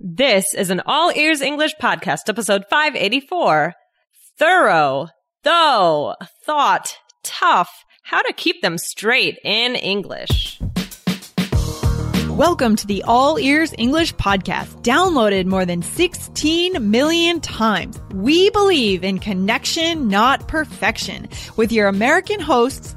This is an All Ears English podcast, episode 584. Thorough, though, thought, tough, how to keep them straight in English. Welcome to the All Ears English podcast, downloaded more than 16 million times. We believe in connection, not perfection, with your American hosts,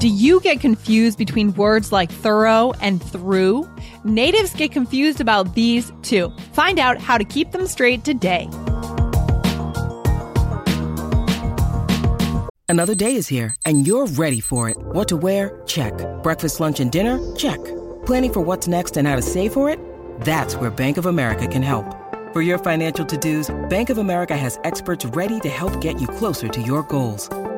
Do you get confused between words like thorough and through? Natives get confused about these too. Find out how to keep them straight today. Another day is here, and you're ready for it. What to wear? Check. Breakfast, lunch, and dinner? Check. Planning for what's next and how to save for it? That's where Bank of America can help. For your financial to-dos, Bank of America has experts ready to help get you closer to your goals.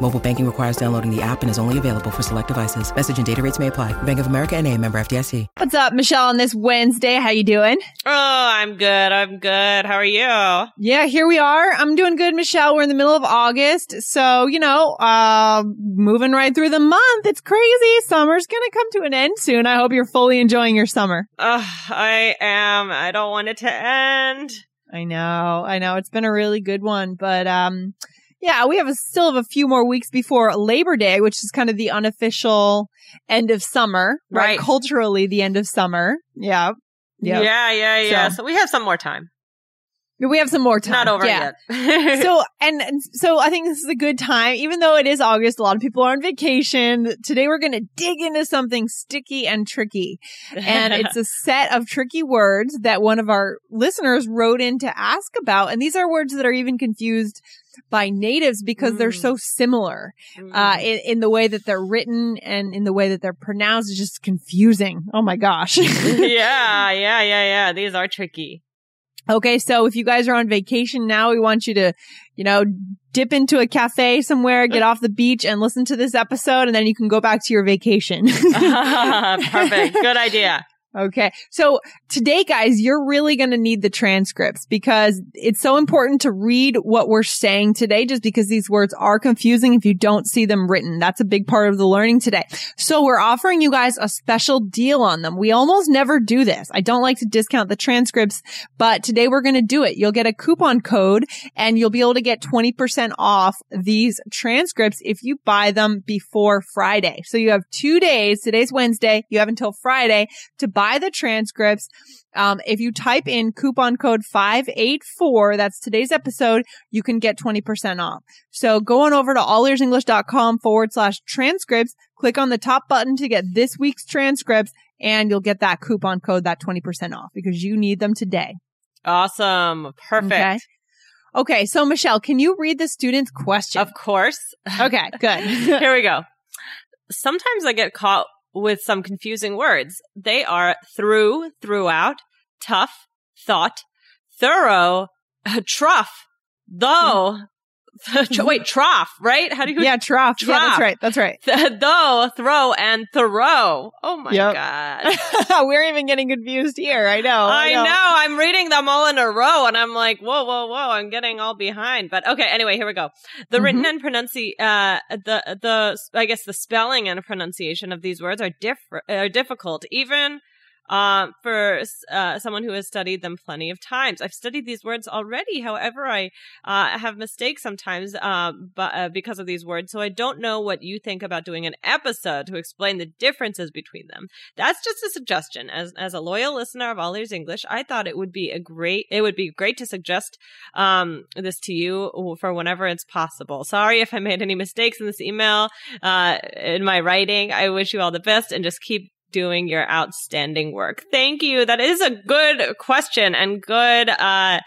Mobile banking requires downloading the app and is only available for select devices. Message and data rates may apply. Bank of America and a member FDIC. What's up, Michelle, on this Wednesday? How you doing? Oh, I'm good. I'm good. How are you? Yeah, here we are. I'm doing good, Michelle. We're in the middle of August. So, you know, uh, moving right through the month. It's crazy. Summer's going to come to an end soon. I hope you're fully enjoying your summer. Uh, I am. I don't want it to end. I know. I know. It's been a really good one, but, um, yeah, we have a, still have a few more weeks before Labor Day, which is kind of the unofficial end of summer, right? Right. Culturally, the end of summer. Yeah. Yeah, Yeah. yeah, yeah. So- So, we have some more time. We have some more time. Not over yeah. yet. so and, and so I think this is a good time, even though it is August. A lot of people are on vacation. Today we're going to dig into something sticky and tricky, and it's a set of tricky words that one of our listeners wrote in to ask about. And these are words that are even confused by natives because they're Mm. so similar uh, in, in the way that they're written and in the way that they're pronounced. It's just confusing. Oh my gosh. yeah, yeah, yeah, yeah. These are tricky. Okay, so if you guys are on vacation now, we want you to, you know, dip into a cafe somewhere, get off the beach and listen to this episode and then you can go back to your vacation. Perfect. Good idea. Okay. So today, guys, you're really going to need the transcripts because it's so important to read what we're saying today just because these words are confusing if you don't see them written. That's a big part of the learning today. So we're offering you guys a special deal on them. We almost never do this. I don't like to discount the transcripts, but today we're going to do it. You'll get a coupon code and you'll be able to get 20% off these transcripts if you buy them before Friday. So you have two days. Today's Wednesday. You have until Friday to buy the transcripts. Um, if you type in coupon code 584, that's today's episode, you can get 20% off. So go on over to allearsenglish.com forward slash transcripts, click on the top button to get this week's transcripts, and you'll get that coupon code, that 20% off because you need them today. Awesome. Perfect. Okay. Okay. So Michelle, can you read the student's question? Of course. okay. Good. Here we go. Sometimes I get caught with some confusing words. They are through, throughout, tough, thought, thorough, trough, though. Wait, trough, right? How do you? yeah. Trough. Yeah, that's right. That's right. though, throw, and thorough. Oh my Yep. god. We're even getting confused here. I know. I know. I'm reading them all in a row and I'm like, whoa, whoa, whoa, I'm getting all behind. But okay, anyway, here we go. The written Mhm. and pronunci uh the the I guess the spelling and pronunciation of these words are different are difficult even uh, for uh, someone who has studied them plenty of times. I've studied these words already. However, I uh, have mistakes sometimes uh, but, uh, because of these words. So I don't know what you think about doing an episode to explain the differences between them. That's just a suggestion. As as a loyal listener of All Ears English, I thought it would be a great it would be great to suggest um, this to you for whenever it's possible. Sorry if I made any mistakes in this email uh, in my writing. I wish you all the best and just keep doing your outstanding work. Thank you. That is a good question and good uh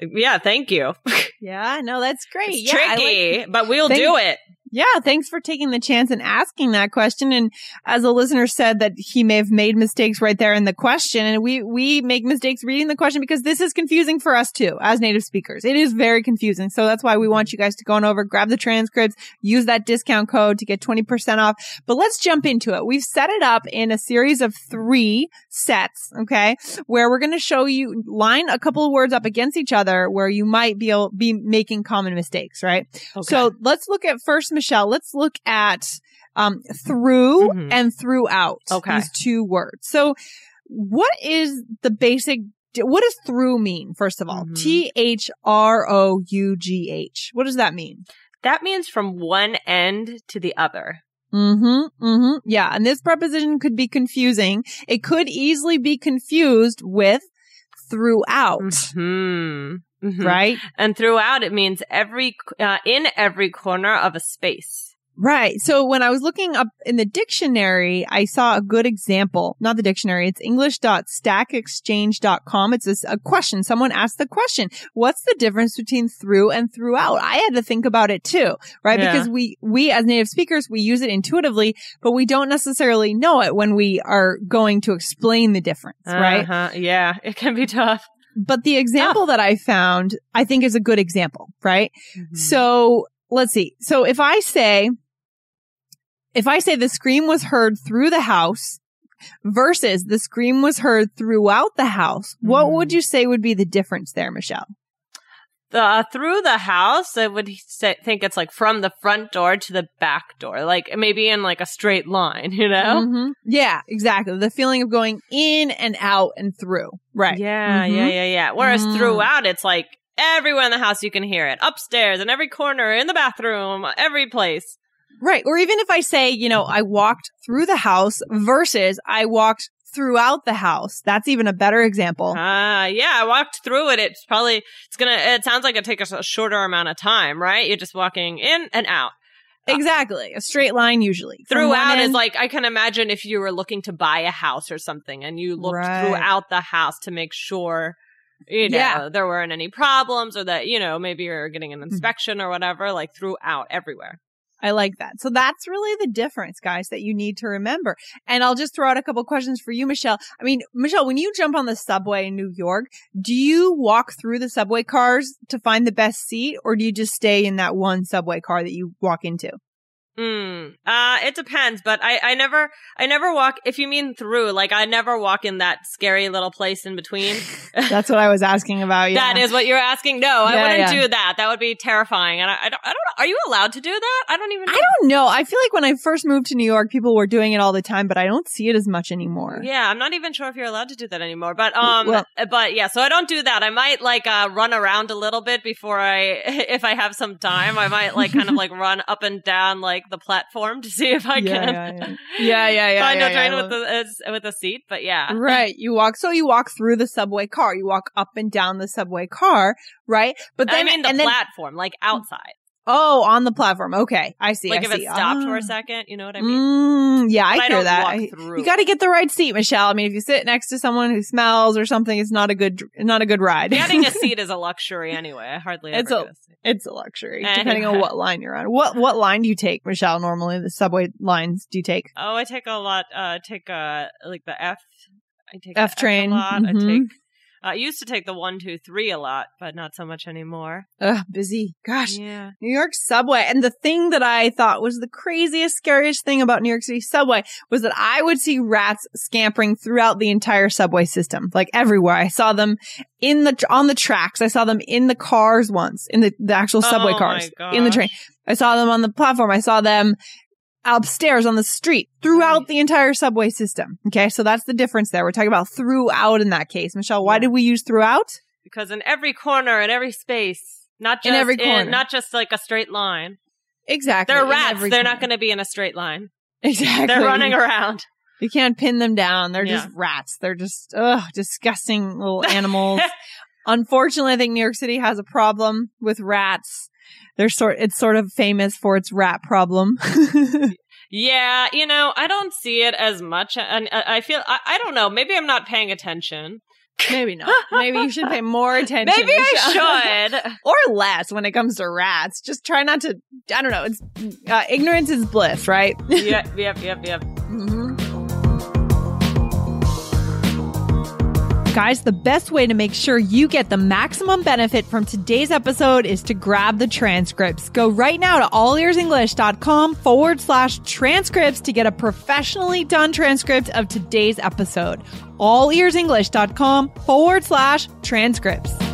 Yeah, thank you. Yeah, no, that's great. It's yeah, I like- tricky, but we'll Thank- do it. Yeah, thanks for taking the chance and asking that question. And as a listener said that he may have made mistakes right there in the question. And we, we make mistakes reading the question because this is confusing for us too, as native speakers. It is very confusing. So that's why we want you guys to go on over, grab the transcripts, use that discount code to get 20% off. But let's jump into it. We've set it up in a series of three sets. Okay. Where we're going to show you line a couple of words up against each other where you might be able, be making common mistakes, right? So let's look at first, Michelle. Let's look at um, through Mhm. and throughout. Okay. These two words. So what is the basic? What does through mean? First of all, Mhm. T H R O U G H. What does that mean? that means from one end to the other. Mm-hmm. Mm-hmm. Yeah. And this preposition could be confusing. It could easily be confused with throughout. Hmm. Mhm. Right? And throughout, it means every uh, in every corner of a space. Right. So when I was looking up in the dictionary, I saw a good example. Not the dictionary. It's english.stackexchange.com. It's this, a question. Someone asked the question, what's the difference between through and throughout? I had to think about it too, right? Yeah. Because we, we as native speakers, we use it intuitively, but we don't necessarily know it when we are going to explain the difference, right? Uh-huh. Yeah, it can be tough. But the example that I found, I think is a good example, right? Mm-hmm. So let's see. So if I say, if I say the scream was heard through the house versus the scream was heard throughout the house, what Mhm. would you say would be the difference there, Michelle? the uh, through the house, I would say, think it's like from the front door to the back door, like maybe in like a straight line, you know? Mhm. Yeah, exactly. The feeling of going in and out and through. Right. Yeah, yeah, Mhm. yeah, yeah. Whereas Mm. throughout, it's like everywhere in the house you can hear it, upstairs, in every corner, in the bathroom, every place. Right. Or even if I say, you know, mm-hmm. I walked through the house versus I walked throughout the house. That's even a better example. Ah, yeah, I walked through it. It's probably it's gonna. It sounds like it takes a shorter amount of time, right? You're just walking in and out. Uh, exactly. A straight line usually. Throughout is like I can imagine if you were looking to buy a house or something, and you looked Right. throughout the house to make sure. You know, Yeah. there weren't any problems, or that you know maybe you're getting an mm-hmm. inspection or whatever. Like throughout, everywhere. I like that. So that's really the difference, guys, that you need to remember. And I'll just throw out a couple questions for you, Michelle. I mean, Michelle, when you jump on the subway in New York, do you walk through the subway cars to find the best seat or do you just stay in that one subway car that you walk into? Mm. Uh, it depends, but I, I never, I never walk, if you mean through, like I never walk in that scary little place in between. That's what I was asking about. Yeah. That is what you're asking? No, I wouldn't yeah. do that. That would be terrifying. And I, I don't, I don't know. Are you allowed to do that? I don't even know. I don't know. I feel like when I first moved to New York, people were doing it all the time, but I don't see it as much anymore. Yeah, I'm not even sure if you're allowed to do that anymore. But um Well- but yeah, so I don't do that. I might like uh run around a little bit before I if I have some time. I might like kind of like run up and down like the platform to see if I Yeah, can yeah, yeah. Yeah, yeah, yeah, find yeah, a train with the with a seat. But yeah. Right. You walk, so you walk through the subway car. You walk up and down the subway car, right? But then, I mean the and then, platform, like mm. outside. Oh, on the platform. Okay. I see. Like I if see. it stopped for Ah. a second, you know what I mean? Mm, yeah, I But I hear don't that. I- you got to get the right seat, Michelle. I mean, if you sit next to someone who smells or something, it's not a good, not a good ride. Getting a seat is a luxury anyway. I hardly ever It's a- get a seat. it's a luxury, Anyway. depending on what line you're on. What what line do you take, Michelle? Normally, the subway lines do you take? Oh, I take a lot. Uh, take uh like the F. I take F train, a lot. I mhm. take. I used to take the one, two, three a lot, but not so much anymore. Ugh, busy. Gosh, Yeah. New York subway. And the thing that I thought was the craziest, scariest thing about New York City subway was that I would see rats scampering throughout the entire subway system, like everywhere. I saw them in the, on the tracks. I saw them in the cars once, in the, the actual subway Oh cars, in the train. I saw them on the platform. I saw them upstairs on the street throughout Right. the entire subway system. Okay. So that's the difference there. We're talking about throughout in that case. Michelle, why Yeah. did we use throughout? Because in every corner, in every space, not just In every corner. not just like a straight line. Exactly. They're rats. They're not going to be in a straight line. Exactly. They're running around. You can't pin them down. They're Yeah. just rats. They're just ugh, disgusting little animals. Unfortunately, I think New York City has a problem with rats. They're sort it's sort of famous for its rat problem. Yeah, you know, I don't see it as much, and uh, I feel I, I don't know. Maybe I'm not paying attention, Maybe not. Maybe you should pay more attention. Maybe. I should. or less when it comes to rats. Just try not to. I don't know. It's uh, ignorance is bliss, right? yep, yep, yep, yep. Guys, the best way to make sure you get the maximum benefit from today's episode is to grab the transcripts. Go right now to allearsenglish.com forward slash transcripts to get a professionally done transcript of today's episode. Allearsenglish.com forward slash transcripts.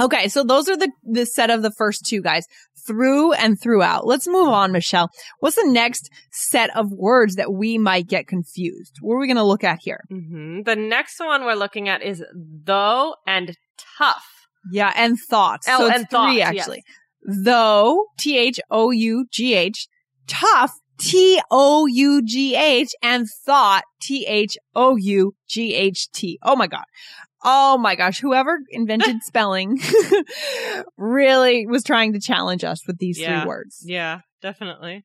Okay, so those are the the set of the first two guys, through and throughout. Let's move on, Michelle. What's the next set of words that we might get confused? What are we going to look at here? hmm The next one we're looking at is though and tough. Yeah, and thoughts. Oh, so it's and thoughts, three yes. actually. Though T H O U G H, tough T O U G H, and thought T H O U G H T. Oh my god. Oh my gosh, whoever invented spelling really was trying to challenge us with these Yeah. three words. Yeah, definitely.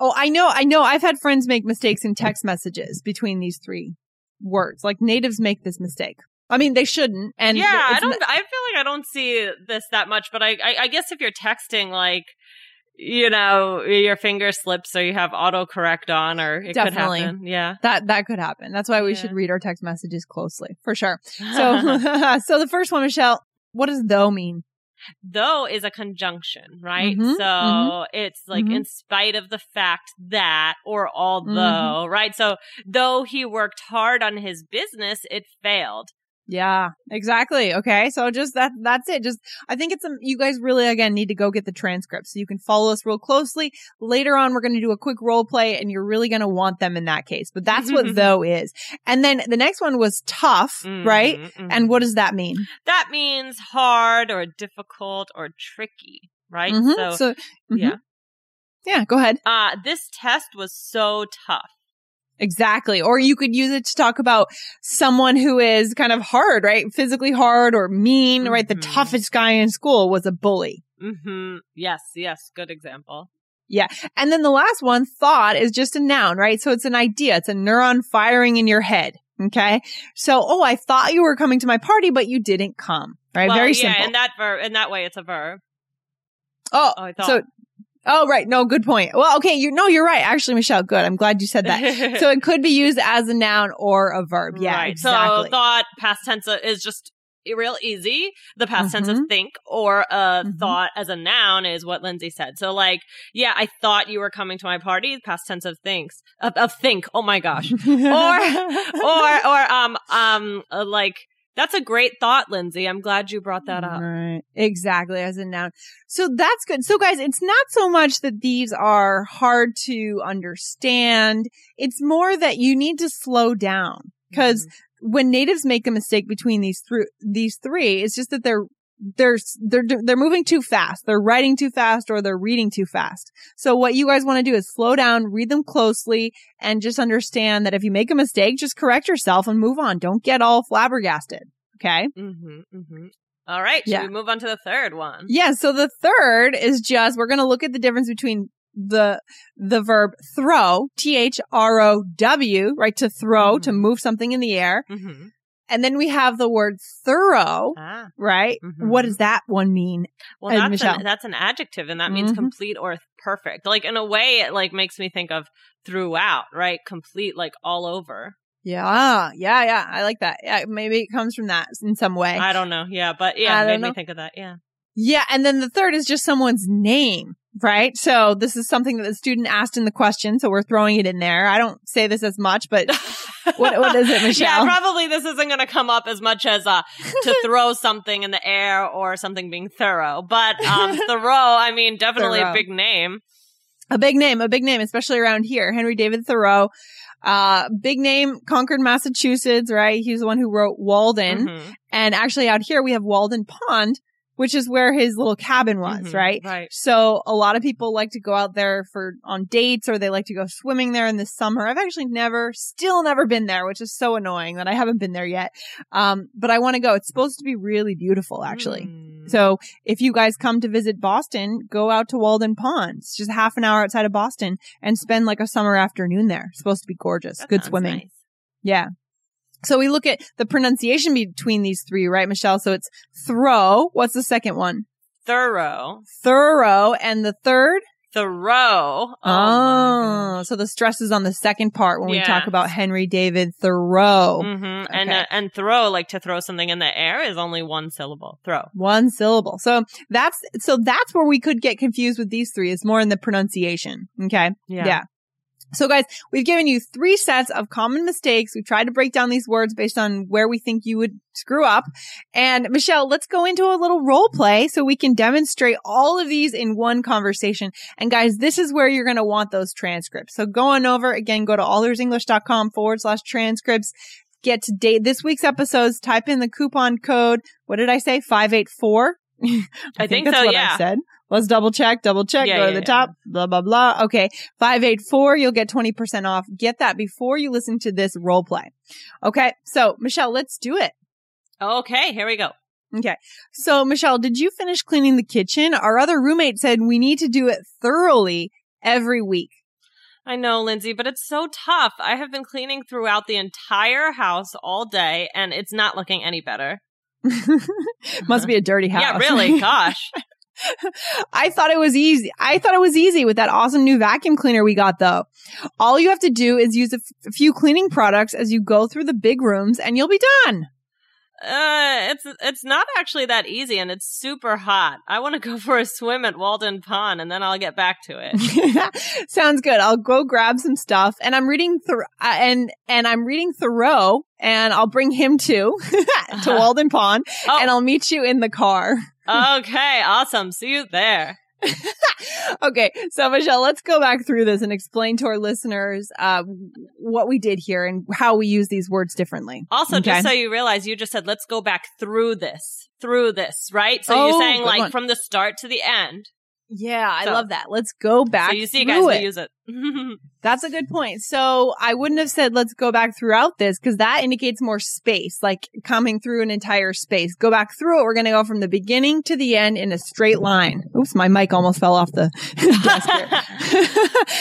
Oh, I know, I know. I've had friends make mistakes in text messages between these three words. Like natives make this mistake. I mean, they shouldn't. And yeah, I don't. I feel like I don't see this that much, but I, I, I guess if you're texting, like, you know, your finger slips or you have autocorrect on, or it Definitely. could happen. Yeah. that that could happen. That's why we Yeah. should read our text messages closely, for sure. So, so the first one, Michelle, what does though mean? though is a conjunction, right? Mhm, so mhm. it's like Mhm. in spite of the fact that, or although, Mhm. right? So though he worked hard on his business, it failed. Yeah, exactly. Okay. So just that, that's it. Just, I think it's, um, you guys really, again, need to go get the transcript so you can follow us real closely. Later on, we're going to do a quick role play and you're really going to want them in that case. But that's what though is. And then the next one was tough, right? Mhm, mhm. And what does that mean? that means hard or difficult or tricky, right? Mhm. So, So, mhm. yeah. Yeah, go ahead. uh, this test was so tough. Exactly. Or you could use it to talk about someone who is kind of hard, right? Physically hard or mean, right? The Mhm. toughest guy in school was a bully. hmm Yes, yes, good example. Yeah. And then the last one, thought, is just a noun, right? So it's an idea. It's a neuron firing in your head. Okay. So, oh, I thought you were coming to my party, but you didn't come. Right. Well, Very yeah, simple. in that verb, in that way, it's a verb. oh, Oh, I thought. so, oh, right. No, good point. Well, okay. You, no, you're right. Actually, Michelle, good. I'm glad you said that. so it could be used as a noun or a verb. Yeah. right. Exactly. So thought past tense is just real easy. The past tense Mhm. of think or uh Mhm. thought as a noun is what Lindsay said. So like, yeah, I thought you were coming to my party. Past tense of thinks of, of think. Oh my gosh. or or or, um um like that's a great thought, Lindsay. I'm glad you brought that up. Right. Exactly. As a noun. So that's good. So guys, it's not so much that these are hard to understand. It's more that you need to slow down because Mm-hmm. when natives make a mistake between these three, these three, it's just that they're, they're, they're, they're moving too fast. They're writing too fast or they're reading too fast. So what you guys want to do is slow down, read them closely and just understand that if you make a mistake, just correct yourself and move on. Don't get all flabbergasted. Okay. Mm-hmm, mm-hmm. All right. Should Yeah. we move on to the third one? Yeah. So the third is just, we're going to look at the difference between the, the verb throw, T-H-R-O-W, right? To throw, to Mhm. move something in the air. Mm-hmm. And then we have the word thorough, Ah. right? Mhm. What does that one mean? Well, Uh, that's Michelle. an, that's an adjective, and that means Mhm. complete or perfect. Like in a way, it like makes me think of throughout, right? Complete, like all over. Yeah. Yeah. Yeah. I like that. Yeah. Maybe it comes from that in some way. I don't know. Yeah, but yeah, it made me think of that. Yeah. Yeah. And then the third is just someone's name, right? So this is something that the student asked in the question. So we're throwing it in there. I don't say this as much, but What- what is it, Michelle? yeah, probably this isn't going to come up as much as uh to throw something in the air or something being thorough. But um Thoreau, I mean, definitely Thoreau. a big name. a big name, a big name, especially around here. Henry David Thoreau. Uh, big name, Concord, Massachusetts, right? He's the one who wrote Walden. Mhm. And actually out here we have Walden Pond, which is where his little cabin was, Mhm. right? Right. So a lot of people like to go out there for on dates or they like to go swimming there in the summer. I've actually never, still never been there, which is so annoying that I haven't been there yet. Um, but I want to go. It's supposed to be really beautiful, actually. Mm. So if you guys come to visit Boston, go out to Walden Pond. It's just half an hour outside of Boston and spend like a summer afternoon there. It's supposed to be gorgeous. That Good swimming. nice. Yeah. So we look at the pronunciation between these three, right, Michelle? So it's throw. What's the second one? Thorough. Thorough. And the third? Thoreau. Oh, Oh, so the stress is on the second part when we talk about Henry David Thoreau. hmm And uh, and throw like to throw something in the air is only one syllable. Throw. One syllable. So that's, so that's where we could get confused with these three is more in the pronunciation. Okay. Yeah. So guys, we've given you three sets of common mistakes. We've tried to break down these words based on where we think you would screw up. And Michelle, let's go into a little role play so we can demonstrate all of these in one conversation. And guys, this is where you're going to want those transcripts. So go on over again, go to allearsenglish.com forward slash transcripts. Get to date this week's episodes. Type in the coupon code. What did I say? 584. I think that's so, what yeah. I said. Let's double check, double check, Yeah, go to the yeah. top, blah, blah, blah. Okay. 584, you'll get 20% off. Get that before you listen to this role play. Okay. So, Michelle, let's do it. Okay, here we go. Okay. So, Michelle, did you finish cleaning the kitchen? Our other roommate said we need to do it thoroughly every week. I know, Lindsay, but it's so tough. I have been cleaning throughout the entire house all day, and it's not looking any better. Must be a dirty house. Yeah, really. Gosh. I thought it was easy. I thought it was easy with that awesome new vacuum cleaner we got though. All you have to do is use a, f- a few cleaning products as you go through the big rooms and you'll be done. Uh, it's it's not actually that easy, and it's super hot. I want to go for a swim at Walden Pond, and then I'll get back to it. Sounds good. I'll go grab some stuff and I'm reading Thor- uh, and and I'm reading Thoreau and I'll bring him too to Walden Pond Oh. and I'll meet you in the car. okay, awesome. See you there. okay, so Michelle, let's go back through this and explain to our listeners uh, what we did here and how we use these words differently. Also, Okay. just so you realize, you just said, let's go back through this, through this, right? So Oh, you're saying like one. from the start to the end. Yeah, I So- love that. Let's go back. so you see, guys, it. we use it. That's a good point. So I wouldn't have said let's go back throughout this because that indicates more space, like coming through an entire space. Go back through it. We're going to go from the beginning to the end in a straight line. Oops, my mic almost fell off the desk.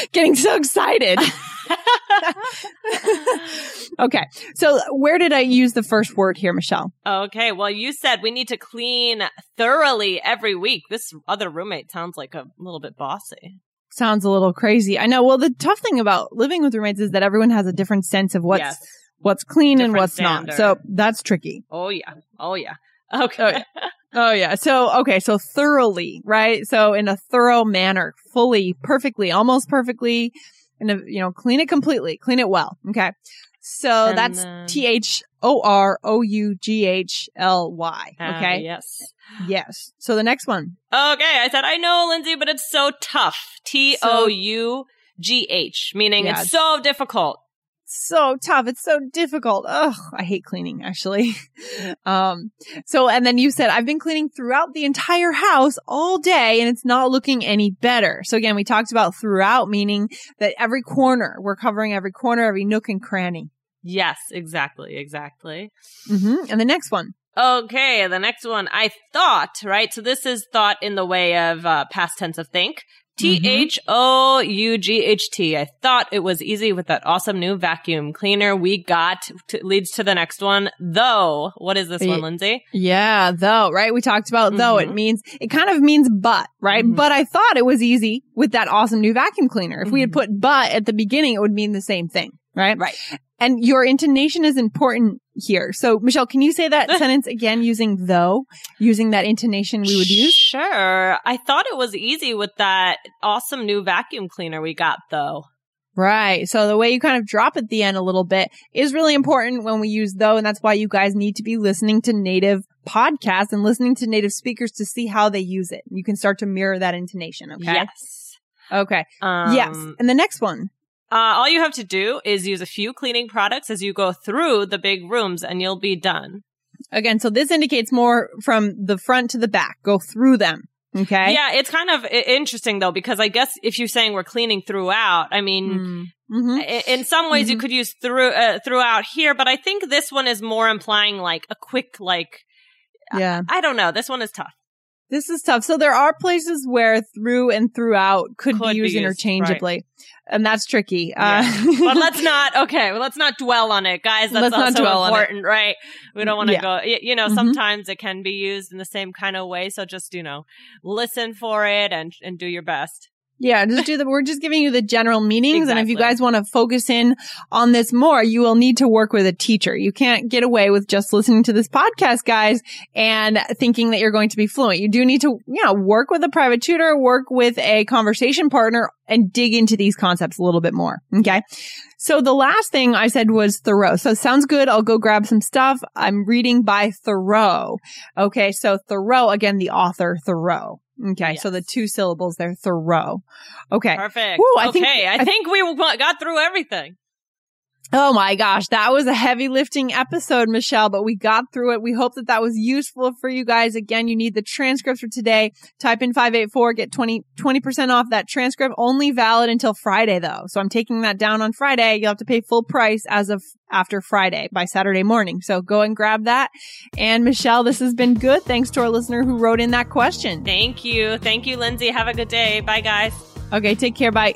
Getting so excited. okay. So where did I use the first word here, Michelle? okay, well, you said we need to clean thoroughly every week. This other roommate sounds like a little bit bossy. Sounds a little crazy. I know. Well, the tough thing about living with roommates is that everyone has a different sense of what's yes. what's clean and Different what's not. So that's tricky. Oh yeah. Oh yeah. Okay. Oh, yeah. Oh yeah. So okay. So thoroughly, right? So in a thorough manner, fully, perfectly, almost perfectly, and you know, clean it completely, clean it well. Okay. So And that's T H O R O U G H L Y. Uh, Okay. yes. Yes. So the next one. Okay, I said I know, Lindsay, but it's so tough. T O U G H, meaning Yeah, it's so difficult. So tough. It's so difficult. Ugh, I hate cleaning actually. um, so, and then you said, I've been cleaning throughout the entire house all day and it's not looking any better. So again, we talked about throughout, meaning that every corner, we're covering every corner, every nook and cranny. Yes, exactly, exactly. hmm And the next one. Okay, the next one. I thought, right? So this is thought in the way of uh, past tense of think. T H O U G H T. I thought it was easy with that awesome new vacuum cleaner we got. To, leads to the next one. Though, what is this one, Lindsay? Yeah, though, right? We talked about though. It Mhm. means, it kind of means but, right? Mhm. But I thought it was easy with that awesome new vacuum cleaner. If we had Mhm. put but at the beginning, it would mean the same thing, right? Right. And your intonation is important here. So, Michelle, can you say that sentence again using though, using that intonation we would use? Sure. I thought it was easy with that awesome new vacuum cleaner we got, though. Right. So the way you kind of drop at the end a little bit is really important when we use though. And that's why you guys need to be listening to native podcasts and listening to native speakers to see how they use it. You can start to mirror that intonation. Okay. Yes. Okay. Um, yes. And the next one. Uh, all you have to do is use a few cleaning products as you go through the big rooms and you'll be done. Again, so this indicates more from the front to the back. Go through them. Okay. Yeah, it's kind of interesting though, because I guess if you're saying we're cleaning throughout, I mean, Mm-hmm. in some ways you Mhm. could use through, uh, throughout here, but I think this one is more implying like a quick, like, Yeah. I don't know. This one is tough. This is tough. So there are places where through and throughout could, Could be be used used, interchangeably. And that's tricky. Yeah. Uh, but let's not, okay, well, let's not dwell on it, guys. That's Let's not also dwell on it. important, right? We don't want to Yeah. go, you know, Mhm. sometimes it can be used in the same kind of way. So just, you know, listen for it and, and do your best. Yeah, just do the, we're just giving you the general meanings. And if you guys want to focus in on this more, you will need to work with a teacher. You can't get away with just listening to this podcast, guys, and thinking that you're going to be fluent. You do need to, you know, work with a private tutor, work with a conversation partner and dig into these concepts a little bit more. Okay. So the last thing I said was Thoreau. So sounds good. I'll go grab some stuff. I'm reading by Thoreau. Okay. So Thoreau, again, the author Thoreau. Okay. So the two syllables there, Thoreau. Okay. Perfect. Woo, I okay. think- I I- think we got through everything. Oh my gosh, that was a heavy lifting episode, Michelle, but we got through it. We hope that that was useful for you guys. Again, you need the transcript for today. Type in 584, get 20, 20% off that transcript. Only valid until Friday though. So I'm taking that down on Friday. You'll have to pay full price as of after Friday by Saturday morning. So go and grab that. And Michelle, this has been good. Thanks to our listener who wrote in that question. Thank you. Thank you, Lindsay. Have a good day. Bye, guys. Okay, take care. Bye.